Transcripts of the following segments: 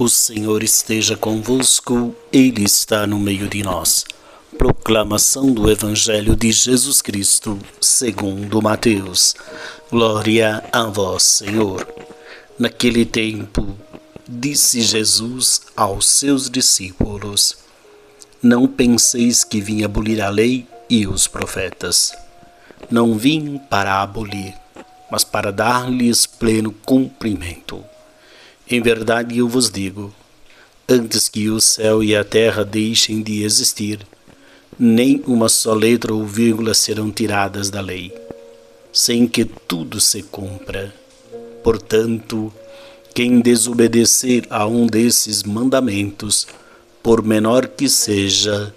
O Senhor esteja convosco, Ele está no meio de nós. Proclamação do Evangelho de Jesus Cristo, segundo Mateus. Glória a vós, Senhor. Naquele tempo, disse Jesus aos seus discípulos: Não penseis que vim abolir a lei e os profetas. Não vim para abolir, mas para dar-lhes pleno cumprimento. Em verdade eu vos digo: antes que o céu e a terra deixem de existir, nem uma só letra ou vírgula serão tiradas da lei, sem que tudo se cumpra. Portanto, quem desobedecer a um desses mandamentos, por menor que seja,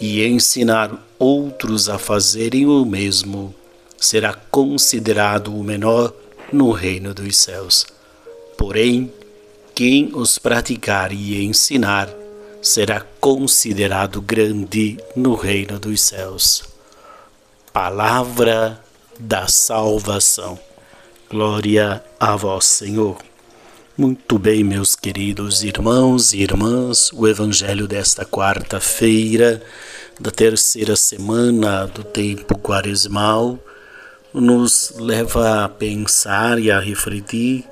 e ensinar outros a fazerem o mesmo, será considerado o menor no reino dos céus. Porém, quem os praticar e ensinar será considerado grande no reino dos céus. Palavra da salvação. Glória a vós, Senhor. Muito bem, meus queridos irmãos e irmãs, o evangelho desta quarta-feira, da terceira semana do tempo quaresmal, nos leva a pensar e a refletir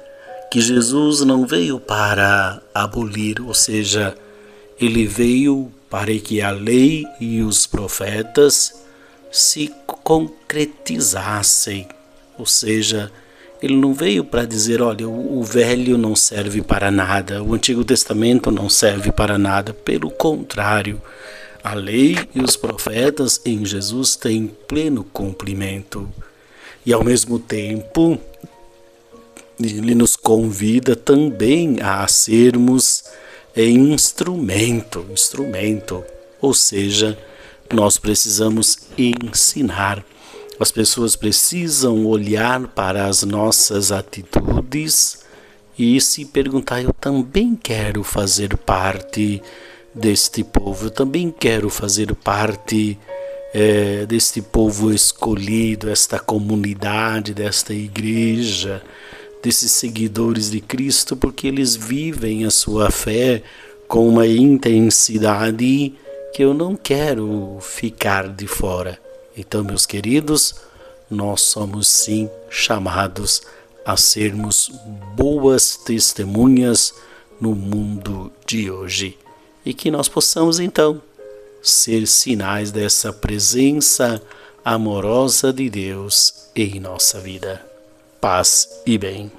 que Jesus não veio para abolir, ou seja, ele veio para que a lei e os profetas se concretizassem, ou seja, ele não veio para dizer, olha, o, velho não serve para nada, o Antigo Testamento não serve para nada, pelo contrário, a lei e os profetas em Jesus têm pleno cumprimento. E ao mesmo tempo, ele nos convida também a sermos instrumento, instrumento, ou seja, nós precisamos ensinar. As pessoas precisam olhar para as nossas atitudes e se perguntar: eu também quero fazer parte deste povo, eu também quero fazer parte é, deste povo escolhido, esta comunidade, desta igreja desses seguidores de Cristo, porque eles vivem a sua fé com uma intensidade que eu não quero ficar de fora. Então, meus queridos, nós somos sim chamados a sermos boas testemunhas no mundo de hoje e que nós possamos então ser sinais dessa presença amorosa de Deus em nossa vida paz e bem.